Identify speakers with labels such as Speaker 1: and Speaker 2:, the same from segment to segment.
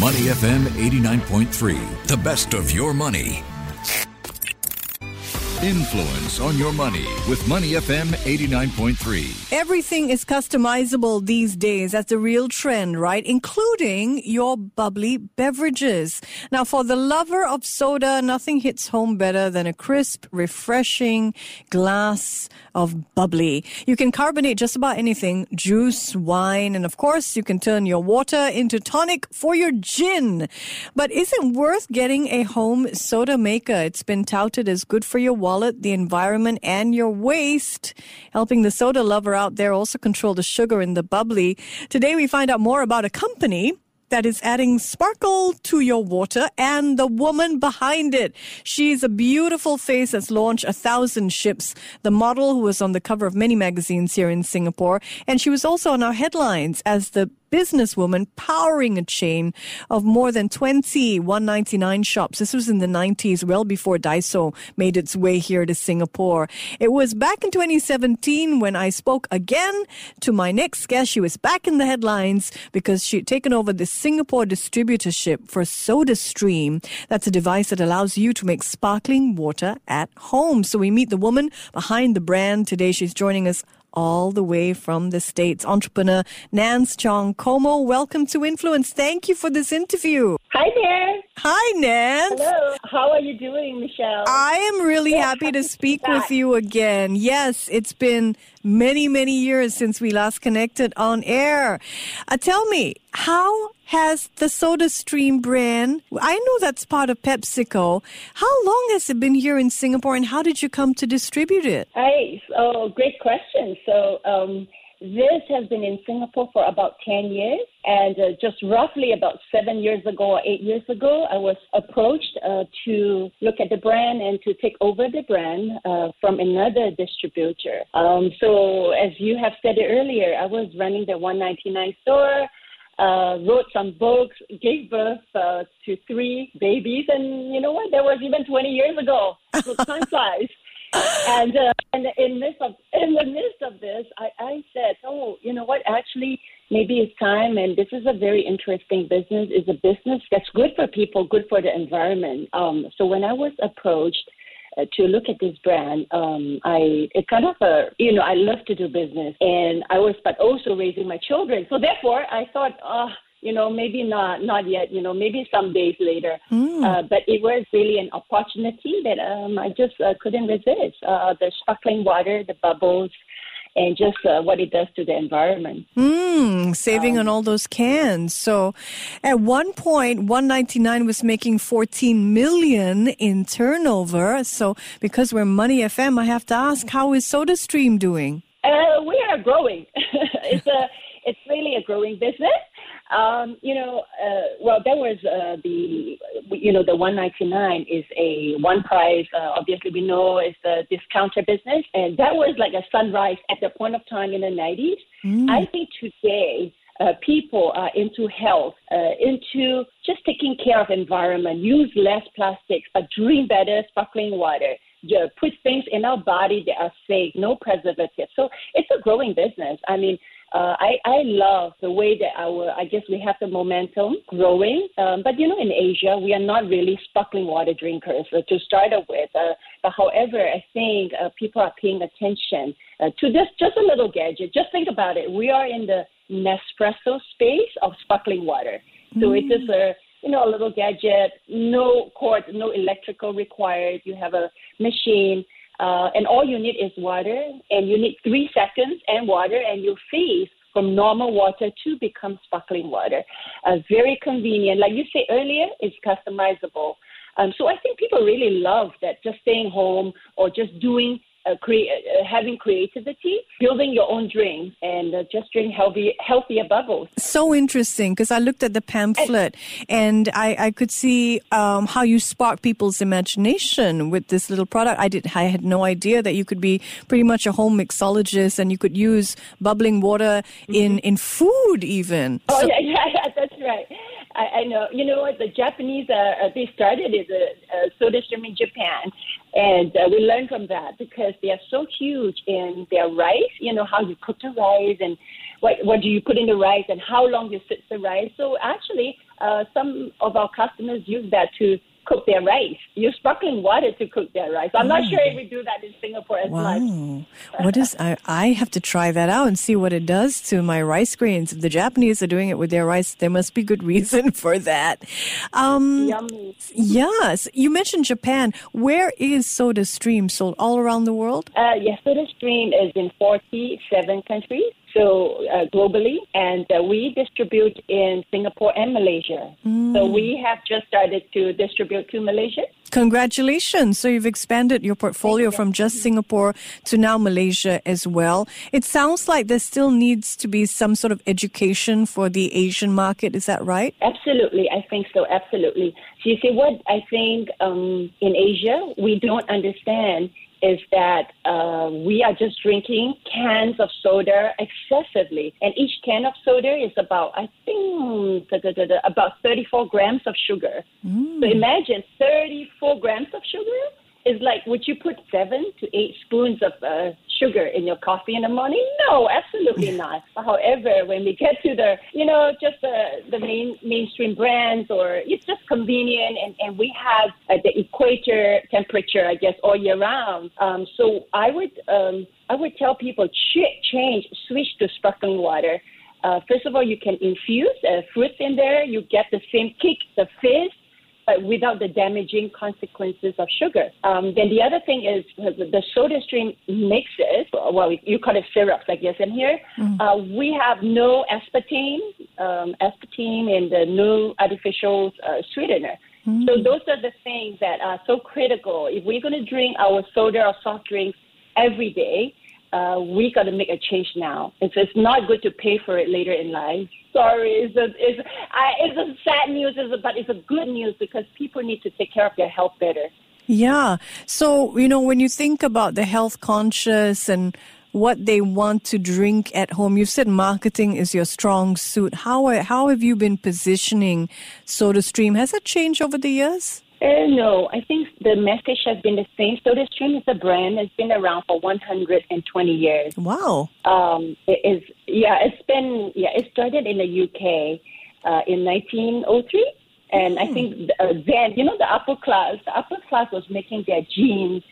Speaker 1: Money FM 89.3, the best of your money. Influence on your money with Money FM 89.3.
Speaker 2: Everything is customizable these days. That's a real trend, right? Including your bubbly beverages. Now, for the lover of soda, nothing hits home better than a crisp, refreshing glass of bubbly. You can carbonate just about anything juice, wine, and of course, you can turn your water into tonic for your gin. But is it worth getting a home soda maker? It's been touted as good for your wallet, the environment, and your waste. Helping the soda lover out there also control the sugar in the bubbly. Today, we find out more about a company that is adding sparkle to your water and the woman behind it. She's a beautiful face that's launched a thousand ships. The model who was on the cover of many magazines here in Singapore. And she was also on our headlines as the businesswoman powering a chain of more than 20 199 shops. This was in the 90s, well before Daiso made its way here to Singapore. It was back in 2017 when I spoke again to my next guest. She was back in the headlines because she'd taken over the Singapore distributorship for SodaStream. That's a device that allows you to make sparkling water at home. So we meet the woman behind the brand today. She's joining us all the way from the States. Entrepreneur Nanz Chong Komo, welcome to Influence. Thank you for this interview.
Speaker 3: Hi there.
Speaker 2: Hi, Nanz.
Speaker 3: Hello. How are you doing, Michelle?
Speaker 2: I am really happy to speak with you again. Yes, it's been many, many years since we last connected on air. Uh, tell me, how has the SodaStream brand, I know that's part of PepsiCo, how long has it been here in Singapore and how did you come to distribute it?
Speaker 3: Hi, oh, great question. So, um, this has been in Singapore for about 10 years. And uh, just roughly about seven years ago or eight years ago, I was approached uh, to look at the brand and to take over the brand uh, from another distributor. Um, so, as you have said earlier, I was running the 199 store. Uh, wrote some books, gave birth uh, to three babies, and you know what? That was even 20 years ago. So time flies and uh, and in midst of in the midst of this, I, I said, oh, you know what? Actually, maybe it's time, and this is a very interesting business. It's a business that's good for people, good for the environment. Um, so when I was approached uh, to look at this brand, um, I it kind of a you know I love to do business, and I was but also raising my children. So therefore, I thought. Uh, you know, maybe not not yet, you know, maybe some days later. Mm. Uh, but it was really an opportunity that um, I just uh, couldn't resist. Uh, the sparkling water, the bubbles, and just uh, what it does to the environment.
Speaker 2: Mm, saving um, on all those cans. So, at one point, 199 was making 14 million in turnover. So, because we're Money FM, I have to ask, how is SodaStream doing?
Speaker 3: Uh, we are growing. it's a it's really a growing business. Um, you know, uh, well, that was uh, the, you know, the 199 is a one price. Uh, obviously, we know it's a discounter business, and that was like a sunrise at the point of time in the 90s. Mm. I think today. Uh, people are into health, uh, into just taking care of environment, use less plastics, but drink better sparkling water. You put things in our body that are safe, no preservatives. So it's a growing business. I mean, uh, I, I love the way that our, I guess we have the momentum growing. Um, but, you know, in Asia, we are not really sparkling water drinkers uh, to start with. Uh, but however, I think uh, people are paying attention uh, to this, just a little gadget. Just think about it. We are in the Nespresso space of sparkling water. So mm. it is a, you know, a little gadget, no cord, no electrical required. You have a machine uh, and all you need is water, and you need three seconds and water, and you freeze from normal water to become sparkling water. Uh, very convenient. Like you said earlier, it's customizable. Um, so I think people really love that just staying home or just doing uh, cre- uh, having creativity, building your own drinks, and uh, just drink healthy, healthier bubbles.
Speaker 2: So interesting because I looked at the pamphlet and, and I, I, could see um, how you spark people's imagination with this little product. I did, I had no idea that you could be pretty much a home mixologist and you could use bubbling water mm-hmm. in in food even.
Speaker 3: Oh so, yeah, yeah, right. I, I know. You know what? The Japanese, uh, they started as a, a soda stream in Japan, and uh, we learned from that because they are so huge in their rice. You know how you cook the rice and what, what do you put in the rice and how long you sit the rice. So actually, uh, some of our customers use that to cook their rice. Use sparkling water to cook their rice. I'm not sure if we do that in Singapore as
Speaker 2: Wow.
Speaker 3: much.
Speaker 2: what is I, I have to try that out and see what it does to my rice grains. If the Japanese are doing it with their rice, there must be good reason for that. Um,
Speaker 3: Yummy.
Speaker 2: yes, you mentioned Japan. Where is Soda Stream sold all around the world?
Speaker 3: Uh, yes, Soda Stream is in 47 countries, so uh, globally, and uh, we distribute in Singapore and Malaysia. So we have just started to distribute to Malaysia.
Speaker 2: Congratulations. So you've expanded your portfolio from just Singapore to now Malaysia as well. It sounds like there still needs to be some sort of education for the Asian market. Is that right?
Speaker 3: Absolutely, I think so. Absolutely. So you see, what I think um, in Asia we don't understand is that uh, we are just drinking cans of soda excessively, and each can of soda is about I think da, da, da, about 34 grams of sugar. So imagine 34 grams of sugar is like would you put seven to eight spoons of uh, sugar in your coffee in the morning? No, absolutely not. However, when we get to the you know just the the main mainstream brands or it's just convenient and, and we have uh, the equator temperature I guess all year round. Um, so I would um, I would tell people ch- change switch to sparkling water. Uh, first of all, you can infuse uh, fruits in there. You get the same kick, the fizz, but without the damaging consequences of sugar. Um, then the other thing is the soda stream mixes, well, you call it syrups, I guess, in here. Uh, we have no aspartame, um, aspartame and uh, no artificial uh, sweetener. So those are the things that are so critical. If we're going to drink our soda or soft drinks every day, uh, we got to make a change now. It's, it's not good to pay for it later in life. Sorry, it's a, it's, it's a sad news, it's a, but it's a good news because people need to take care of their health better.
Speaker 2: Yeah. So, you know, when you think about the health conscious and what they want to drink at home, you said marketing is your strong suit. How, how have you been positioning SodaStream? Has that changed over the years?
Speaker 3: Uh, no, I think the message has been the same. SodaStream is a brand that's been around for 120 years.
Speaker 2: Wow.
Speaker 3: Um, it is yeah, it's been yeah, it started in the UK uh, in 1903, and I think uh, then you know the upper class, the upper class was making their jeans,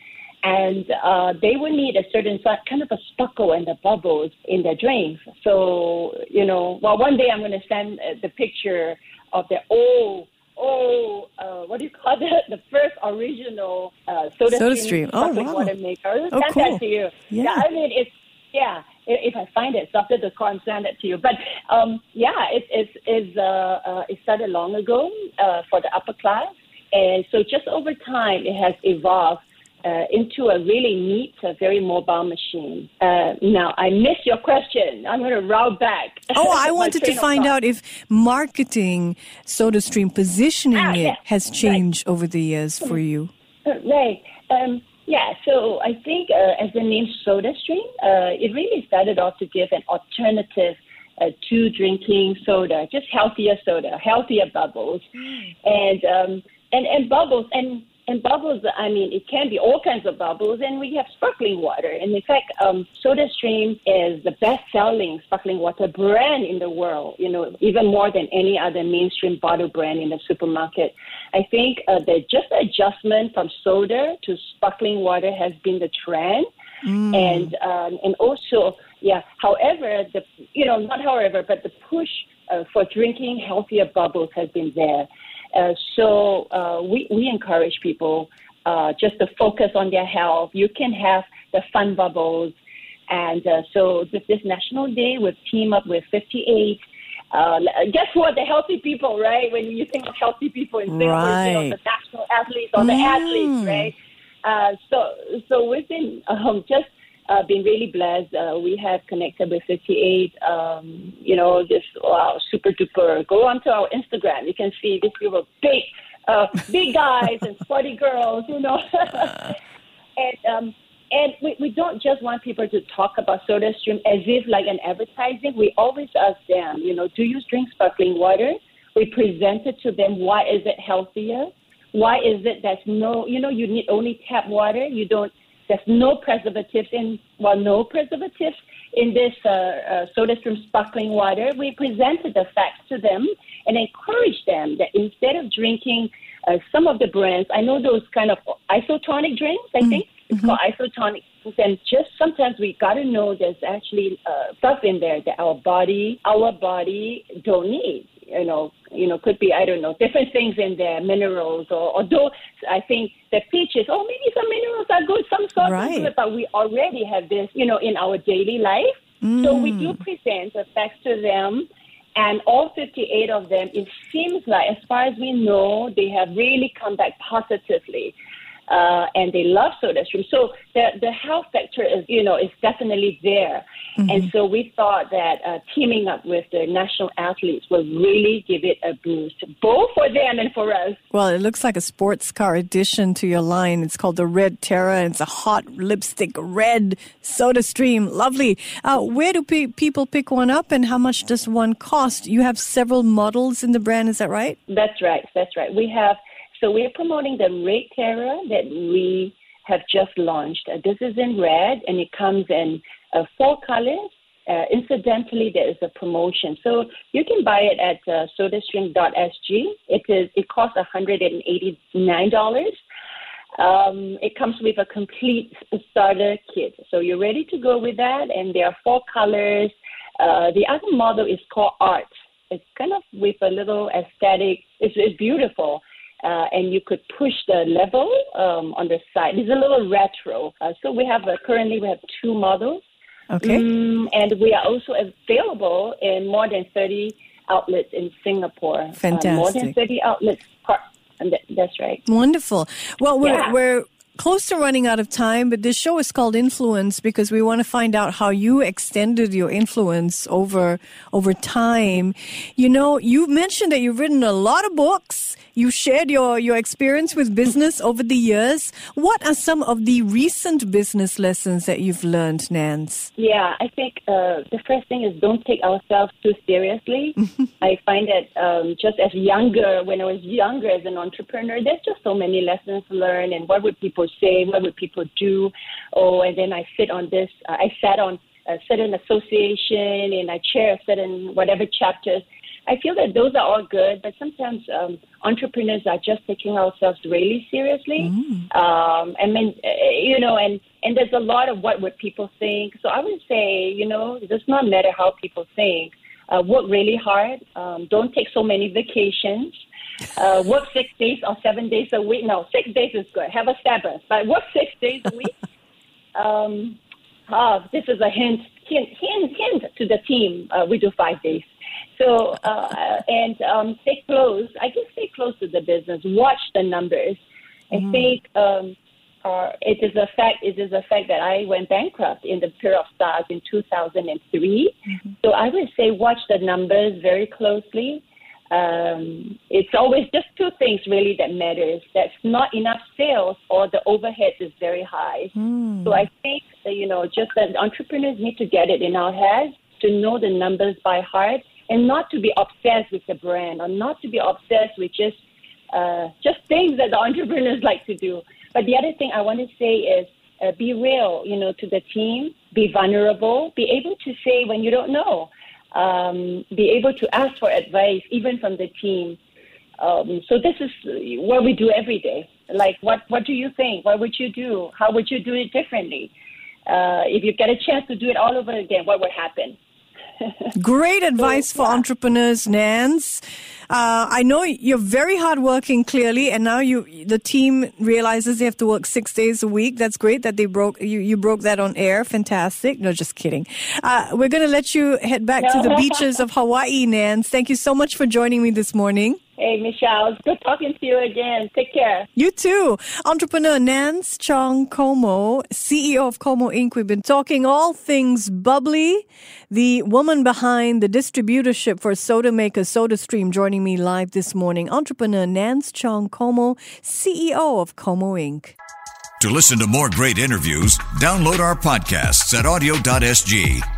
Speaker 3: and uh, they would need a certain kind of a sparkle and the bubbles in their drinks. So you know, well, one day I'm going to send uh, the picture of their old. Oh, uh, what do you call that? The first original uh, soda,
Speaker 2: Soda
Speaker 3: stream
Speaker 2: stream. Oh, wow.
Speaker 3: water maker.
Speaker 2: Oh,
Speaker 3: send
Speaker 2: cool.
Speaker 3: that to you.
Speaker 2: Yeah.
Speaker 3: I mean, it's yeah. If I find it, so after the call, I'll send it to you. But um, yeah, it, it's it's uh, uh, it started long ago uh, for the upper class, and so just over time, it has evolved. Uh, into a really neat, uh, very mobile machine. Uh, now, I missed your question. I'm going to route back.
Speaker 2: Oh, I wanted to find out if marketing SodaStream positioning
Speaker 3: Ah,
Speaker 2: it
Speaker 3: yeah.
Speaker 2: has
Speaker 3: Right.
Speaker 2: changed over the years for you.
Speaker 3: Uh, Right. Um, yeah, so I think uh, as the name SodaStream, uh, it really started off to give an alternative uh, to drinking soda, just healthier soda, healthier bubbles, and um, and and bubbles and. And bubbles, I mean, it can be all kinds of bubbles, and we have sparkling water. And in fact, um, SodaStream is the best-selling sparkling water brand in the world. You know, even more than any other mainstream bottle brand in the supermarket. I think uh, the just the adjustment from soda to sparkling water has been the trend, and um, and also, yeah. However, the you know not however, but the push uh, for drinking healthier bubbles has been there. Uh, so uh, we we encourage people uh, just to focus on their health. You can have the fun bubbles, and uh, so this, this National Day, we've teamed up with 58. Uh, guess what? The healthy people, right? When you think of healthy people in Singapore, you
Speaker 2: Right.
Speaker 3: of the national athletes or the athletes, right? Uh, so, so we've been um, just uh, been really blessed. Uh, we have connected with 58. Um, you know, just wow, super duper. Go onto our Instagram. You can see these people, big, uh, big guys and sporty girls. You know, and um, and we, we don't just want people to talk about SodaStream as if like an advertising. We always ask them, you know, do you drink sparkling water? We present it to them. Why is it healthier? Why is it there's no, you know, you need only tap water. You don't, there's no preservatives in, well, no preservatives in this uh, uh, SodaStream sparkling water, we presented the facts to them and encouraged them that instead of drinking uh, some of the brands, I know those kind of isotonic drinks, I mm-hmm. think. It's mm-hmm. called isotonic. And just sometimes we got to know there's actually uh, stuff in there that our body, our body don't need you know, you know, could be I don't know different things in there, minerals, or although I think the peaches. oh, maybe some minerals are good, some salt right. good, but we already have this, you know, in our daily life. Mm. So we do present the facts to them, and all 58 of them, it seems like, as far as we know, they have really come back positively uh, and they love SodaStream. So the the health factor is you know is definitely there, mm-hmm. and so we thought that uh, teaming up with the national athletes will really give it a boost, both for them and for us.
Speaker 2: Well, it looks like a sports car addition to your line. It's called the Red Terra, and it's a hot lipstick red SodaStream. Lovely. Uh, where do pe- people pick one up, and how much does one cost? You have several models in the brand, is that right?
Speaker 3: That's right. That's right. We have so we're promoting the Red Terra that we have just launched. Uh, this is in red and it comes in uh, four colors. Uh, incidentally, there is a promotion, so you can buy it at uh, SodaStream.sg. It is it costs $189. Um, it comes with a complete starter kit, so you're ready to go with that. And there are four colors. Uh, the other model is called Art. It's kind of with a little aesthetic. It's, it's beautiful uh, and you could push the level um, on the side. It's a little retro. Uh, so we have uh, currently we have two models.
Speaker 2: Okay. Um,
Speaker 3: and we are also available in more than 30 outlets in Singapore.
Speaker 2: Fantastic.
Speaker 3: Uh, more than 30 outlets. And that's right.
Speaker 2: Wonderful. Well, we're, yeah. we're close to running out of time, but this show is called Influence because we want to find out how you extended your influence over over time. You know, you mentioned that you've written a lot of books. You shared your your experience with business over the years. What are some of the recent business lessons that you've learned, Nanz?
Speaker 3: Yeah, I think uh, the first thing is don't take ourselves too seriously. I find that um, just as younger, when I was younger as an entrepreneur, there's just so many lessons learned, and what would people say? What would people do? Oh, and then I sit on this. Uh, I sat on a certain association and I chair a certain whatever chapters. I feel that those are all good, but sometimes um, entrepreneurs are just taking ourselves really seriously. Mm. Um, I mean, uh, you know, and and there's a lot of what would people think. So I would say, you know, it does not matter how people think. Uh, work really hard. Um, don't take so many vacations. Uh, work six days or seven days a week. No, six days is good. Have a Sabbath, but work six days a week. um, uh, this is a hint, hint, hint, hint to the team. Uh, we do five days. So, uh, and um, stay close. I can stay close to the business. Watch the numbers. Mm-hmm. I think um, uh, it is a fact. It is a fact that I went bankrupt in the period of SARS in 2003. Mm-hmm. So I would say watch the numbers very closely um, it's always just two things really that matters. That's not enough sales or the overhead is very high. Mm. So I think that, you know just that entrepreneurs need to get it in our heads to know the numbers by heart and not to be obsessed with the brand or not to be obsessed with just uh, just things that the entrepreneurs like to do. But the other thing I want to say is uh, be real, you know, to the team, be vulnerable, be able to say when you don't know um, be able to ask for advice even from the team. Um, so this is what we do every day. Like, what what do you think? What would you do? How would you do it differently? Uh, if you get a chance to do it all over again, what would happen?
Speaker 2: Great advice so, for yeah. entrepreneurs, Nanz. Uh, I know you're very hardworking, clearly, and now you the team realizes they have to work six days a week. That's great that they broke you. You broke that on air. Fantastic. No, just kidding. Uh, we're going to let you head back to the beaches of Hawaii, Nanz. Thank you so much for joining me this morning.
Speaker 3: Hey, Michelle. It's good talking to you again. Take care.
Speaker 2: You too. Entrepreneur Nanz Chong Komo, CEO of Komo Inc. We've been talking all things bubbly. The woman behind the distributorship for soda maker SodaStream joining me live this morning. Entrepreneur Nanz Chong Komo, CEO of Komo Inc.
Speaker 1: To listen to more great interviews, download our podcasts at awedio.sg